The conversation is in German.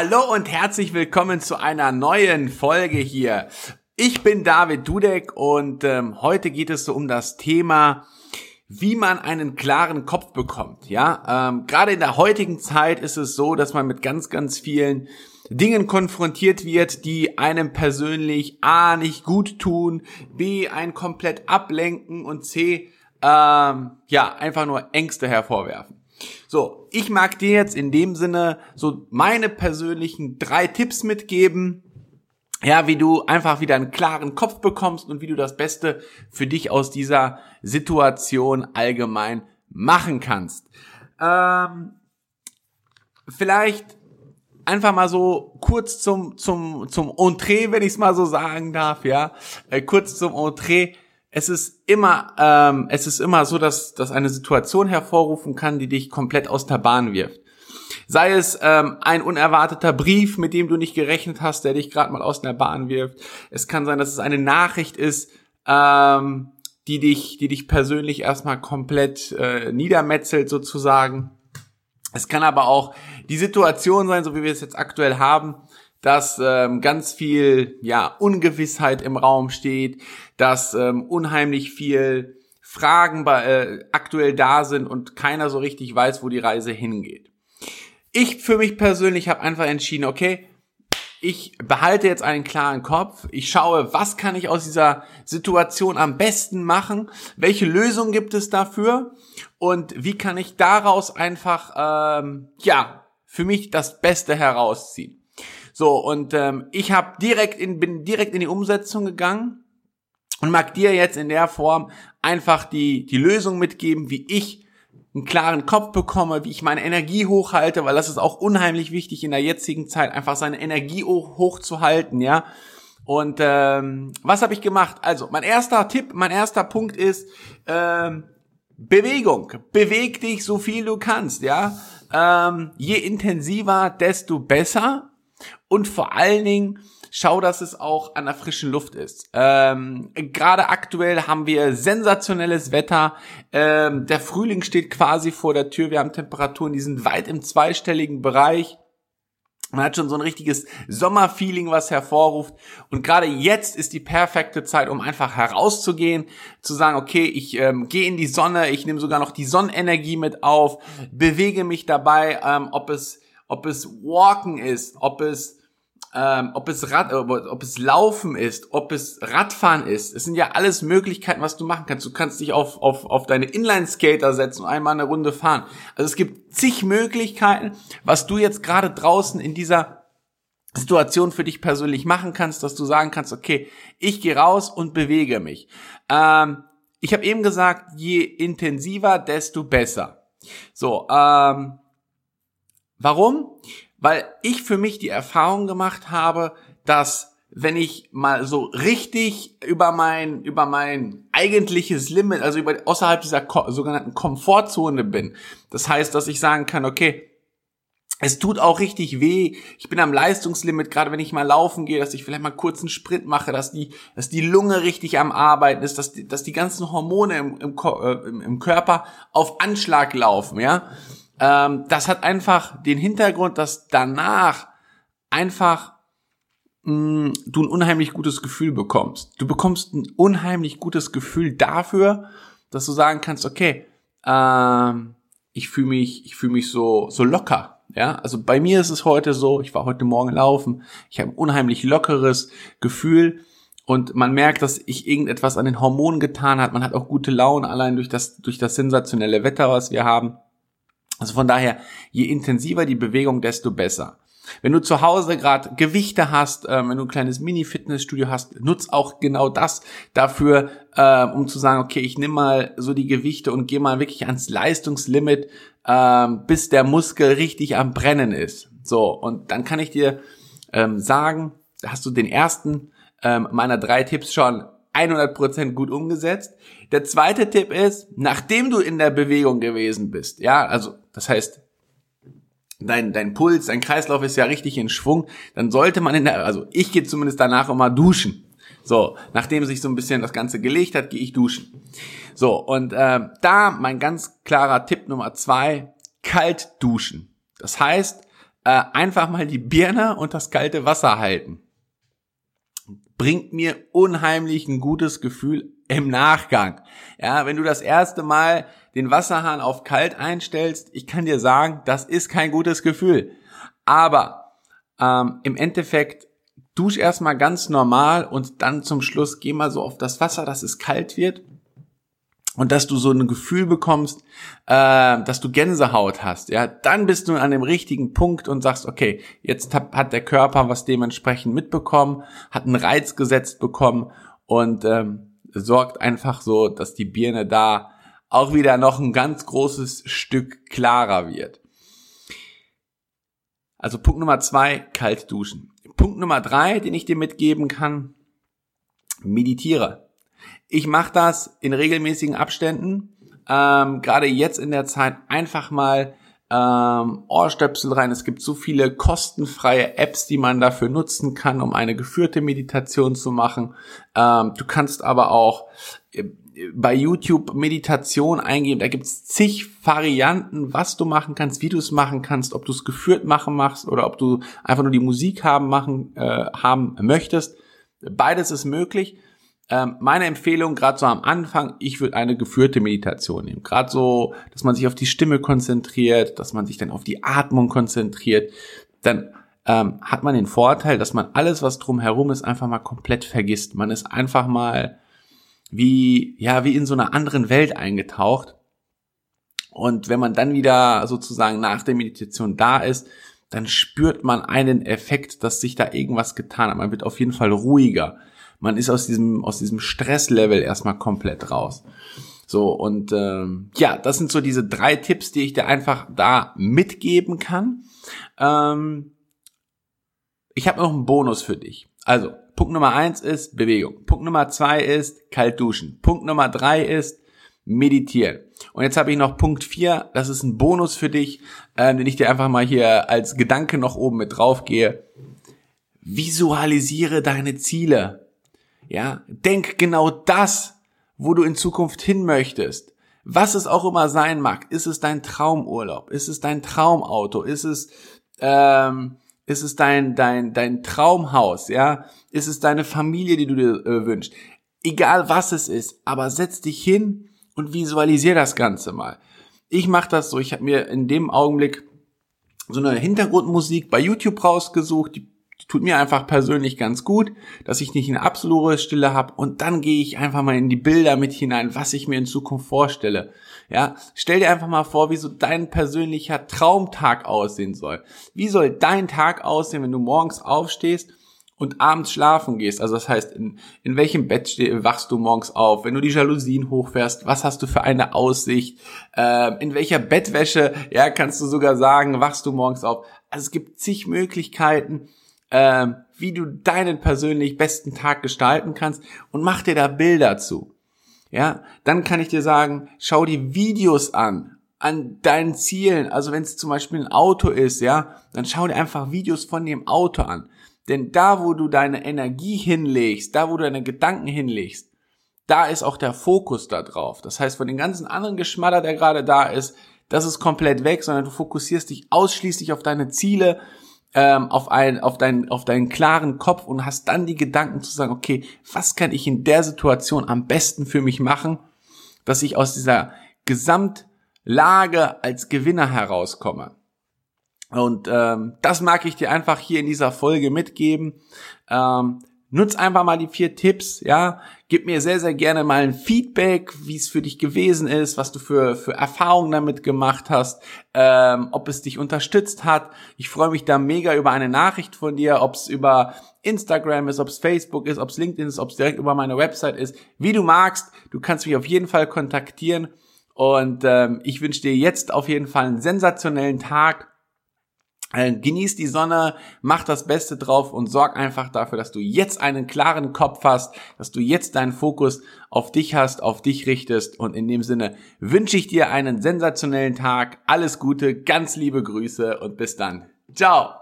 Hallo und herzlich willkommen zu einer neuen Folge hier. Ich bin David Dudek und ähm, heute geht es so um das Thema, wie man einen klaren Kopf bekommt. Ja, ähm, gerade in der heutigen Zeit ist es so, dass man mit ganz, ganz vielen Dingen konfrontiert wird, die einem persönlich A nicht gut tun, B einen komplett ablenken und C ähm, ja einfach nur Ängste hervorwerfen. So, ich mag dir jetzt in dem Sinne so meine persönlichen drei Tipps mitgeben, ja, wie du einfach wieder einen klaren Kopf bekommst und wie du das Beste für dich aus dieser Situation allgemein machen kannst. Ähm, vielleicht einfach mal so kurz zum zum zum Entree, wenn ich es mal so sagen darf, ja, äh, kurz zum Entree es ist immer, ähm, es ist immer so, dass, dass eine Situation hervorrufen kann, die dich komplett aus der Bahn wirft. Sei es ähm, ein unerwarteter Brief, mit dem du nicht gerechnet hast, der dich gerade mal aus der Bahn wirft. Es kann sein, dass es eine Nachricht ist, ähm, die dich, die dich persönlich erstmal komplett äh, niedermetzelt sozusagen. Es kann aber auch die Situation sein, so wie wir es jetzt aktuell haben, dass ähm, ganz viel ja Ungewissheit im Raum steht, dass ähm, unheimlich viel Fragen bei, äh, aktuell da sind und keiner so richtig weiß, wo die Reise hingeht. Ich für mich persönlich habe einfach entschieden, okay, ich behalte jetzt einen klaren Kopf. Ich schaue, was kann ich aus dieser Situation am besten machen? Welche Lösung gibt es dafür? Und wie kann ich daraus einfach, ähm, ja, für mich das Beste herausziehen? So, und ähm, ich hab direkt in, bin direkt in die Umsetzung gegangen und mag dir jetzt in der Form einfach die, die Lösung mitgeben, wie ich einen klaren Kopf bekomme, wie ich meine Energie hochhalte, weil das ist auch unheimlich wichtig in der jetzigen Zeit, einfach seine Energie hoch, hoch zu halten, ja. Und ähm, was habe ich gemacht? Also, mein erster Tipp, mein erster Punkt ist ähm, Bewegung. Beweg dich so viel du kannst, ja. Ähm, je intensiver, desto besser und vor allen Dingen schau, dass es auch an der frischen Luft ist. Ähm, Gerade aktuell haben wir sensationelles Wetter. Ähm, der Frühling steht quasi vor der Tür. Wir haben Temperaturen, die sind weit im zweistelligen Bereich. Man hat schon so ein richtiges Sommerfeeling, was hervorruft. Und gerade jetzt ist die perfekte Zeit, um einfach herauszugehen, zu sagen, okay, ich ähm, gehe in die Sonne, ich nehme sogar noch die Sonnenenergie mit auf, bewege mich dabei, ähm, ob es ob es Walken ist, ob es ähm, ob es Rad, ob es Laufen ist, ob es Radfahren ist. Es sind ja alles Möglichkeiten, was du machen kannst. Du kannst dich auf, auf, auf deine Inline-Skater setzen und einmal eine Runde fahren. Also es gibt zig Möglichkeiten, was du jetzt gerade draußen in dieser Situation für dich persönlich machen kannst, dass du sagen kannst, okay, ich gehe raus und bewege mich. Ähm, ich habe eben gesagt, je intensiver, desto besser. So, ähm, warum? weil ich für mich die Erfahrung gemacht habe, dass wenn ich mal so richtig über mein über mein eigentliches Limit, also über außerhalb dieser Ko sogenannten Komfortzone bin, das heißt, dass ich sagen kann, okay, es tut auch richtig weh. Ich bin am Leistungslimit, gerade wenn ich mal laufen gehe, dass ich vielleicht mal kurz einen Sprint mache, dass die, dass die Lunge richtig am Arbeiten ist, dass die, dass die ganzen Hormone im, im, äh, im Körper auf Anschlag laufen, ja. Ähm, das hat einfach den Hintergrund, dass danach einfach mh, mm, du ein unheimlich gutes Gefühl bekommst. Du bekommst ein unheimlich gutes Gefühl dafür, dass du sagen kannst, okay, ähm, ich fühle mich, ich fühle mich so so locker. Ja, also bei mir ist es heute so, ich war heute Morgen laufen, ich habe ein unheimlich lockeres Gefühl und man merkt, dass ich irgendetwas an den Hormonen getan hat. Man hat auch gute Laune allein durch das durch das sensationelle Wetter, was wir haben. Also von daher, je intensiver die Bewegung, desto besser. Wenn du zu Hause gerade Gewichte hast, äh, wenn du ein kleines Mini-Fitnessstudio hast, nutz auch genau das dafür, äh, um zu sagen, okay, ich nehme mal so die Gewichte und gehe mal wirklich ans Leistungslimit, äh, bis der Muskel richtig am Brennen ist. So, und dann kann ich dir ähm, sagen, hast du den ersten ähm, meiner drei Tipps schon 100% gut umgesetzt. Der zweite Tipp ist, nachdem du in der Bewegung gewesen bist, ja, also das heißt, dein, dein Puls, dein Kreislauf ist ja richtig in Schwung, dann sollte man in der, also ich gehe zumindest danach immer duschen. So, nachdem sich so ein bisschen das Ganze gelegt hat, gehe ich duschen. So, und äh, da mein ganz klarer Tipp Nummer zwei, kalt duschen. Das heißt, äh, einfach mal die Birne und das kalte Wasser halten. Bringt mir unheimlich ein gutes Gefühl im Nachgang. Ja, wenn du das erste Mal den Wasserhahn auf kalt einstellst, ich kann dir sagen, das ist kein gutes Gefühl. Aber ähm, im Endeffekt dusch erstmal ganz normal und dann zum Schluss geh mal so auf das Wasser, dass es kalt wird und dass du so ein Gefühl bekommst, äh, dass du Gänsehaut hast, ja, dann bist du an dem richtigen Punkt und sagst, okay, jetzt hat, der Körper was dementsprechend mitbekommen, hat einen Reiz gesetzt bekommen und ähm, sorgt einfach so, dass die Birne da auch wieder noch ein ganz großes Stück klarer wird. Also Punkt Nummer zwei, kalt duschen. Punkt Nummer drei, den ich dir mitgeben kann, meditiere. Ich mache das in regelmäßigen Abständen. Ähm, Gerade jetzt in der Zeit einfach mal ähm, Ohrstöpsel rein. Es gibt so viele kostenfreie Apps, die man dafür nutzen kann, um eine geführte Meditation zu machen. Ähm, du kannst aber auch äh, bei YouTube Meditation eingeben. Da gibt's zig Varianten, was du machen kannst, wie du es machen kannst, ob du es geführt machen machst oder ob du einfach nur die Musik haben machen äh, haben möchtest. Beides ist möglich. Ähm, meine Empfehlung, gerade so am Anfang, ich würde eine geführte Meditation nehmen. Gerade so, dass man sich auf die Stimme konzentriert, dass man sich dann auf die Atmung konzentriert. Dann ähm, hat man den Vorteil, dass man alles, was drumherum ist, einfach mal komplett vergisst. Man ist einfach mal wie, ja, wie in so einer anderen Welt eingetaucht. Und wenn man dann wieder sozusagen nach der Meditation da ist, dann spürt man einen Effekt, dass sich da irgendwas getan hat. Man wird auf jeden Fall ruhiger. Man ist aus diesem, aus diesem Stresslevel erstmal komplett raus. So, und ähm, ja, das sind so diese drei Tipps, die ich dir einfach da mitgeben kann. Ähm, ich habe noch einen Bonus für dich. Also, Punkt Nummer eins ist Bewegung. Punkt Nummer zwei ist kalt duschen. Punkt Nummer drei ist meditieren. Und jetzt habe ich noch Punkt vier. Das ist ein Bonus für dich, äh, den ich dir einfach mal hier als Gedanke noch oben mit drauf gehe. Visualisiere deine Ziele. Ja, denk genau das, wo du in Zukunft hin möchtest. Was es auch immer sein mag. Ist es dein Traumurlaub? Ist es dein Traumauto? Ist es ähm, ist es dein, dein, dein Traumhaus, ja? Ist es deine Familie, die du dir äh, wünschst? Egal was es ist, aber setz dich hin und visualisier das Ganze mal. Ich mache das so, ich habe mir in dem Augenblick so eine Hintergrundmusik bei YouTube rausgesucht, die tut mir einfach persönlich ganz gut, dass ich nicht eine absolute Stille habe und dann gehe ich einfach mal in die Bilder mit hinein, was ich mir in Zukunft vorstelle. Ja, stell dir einfach mal vor, wie so dein persönlicher Traumtag aussehen soll. Wie soll dein Tag aussehen, wenn du morgens aufstehst und abends schlafen gehst. Also das heißt, in, in welchem Bett steh, wachst du morgens auf? Wenn du die Jalousien hochfährst, was hast du für eine Aussicht? Äh, in welcher Bettwäsche, ja, kannst du sogar sagen, wachst du morgens auf? Also es gibt zig Möglichkeiten, äh, wie du deinen persönlich besten Tag gestalten kannst und mach dir da Bilder zu. Ja, dann kann ich dir sagen, schau die Videos an, an deinen Zielen. Also wenn es zum Beispiel ein Auto ist, ja, dann schau dir einfach Videos von dem Auto an. Denn da, wo du deine Energie hinlegst, da, wo du deine Gedanken hinlegst, da ist auch der Fokus da drauf. Das heißt, von den ganzen anderen Geschmatter, der gerade da ist, das ist komplett weg, sondern du fokussierst dich ausschließlich auf deine Ziele, ähm, auf, ein, auf, deinen, auf deinen klaren Kopf und hast dann die Gedanken zu sagen, okay, was kann ich in der Situation am besten für mich machen, dass ich aus dieser Gesamtlage als Gewinner herauskomme. Und ähm, das mag ich dir einfach hier in dieser Folge mitgeben. Ähm, Nutz einfach mal die vier Tipps, ja. Gib mir sehr, sehr gerne mal ein Feedback, wie es für dich gewesen ist, was du für, für Erfahrungen damit gemacht hast, ähm, ob es dich unterstützt hat. Ich freue mich da mega über eine Nachricht von dir, ob es über Instagram ist, ob es Facebook ist, ob es LinkedIn ist, ob es direkt über meine Website ist. Wie du magst, du kannst mich auf jeden Fall kontaktieren. Und ähm, ich wünsche dir jetzt auf jeden Fall einen sensationellen Tag genieß die Sonne, mach das Beste drauf und sorg einfach dafür, dass du jetzt einen klaren Kopf hast, dass du jetzt deinen Fokus auf dich hast, auf dich richtest. Und in dem Sinne wünsche ich dir einen sensationellen Tag, alles Gute, ganz liebe Grüße und bis dann. Ciao!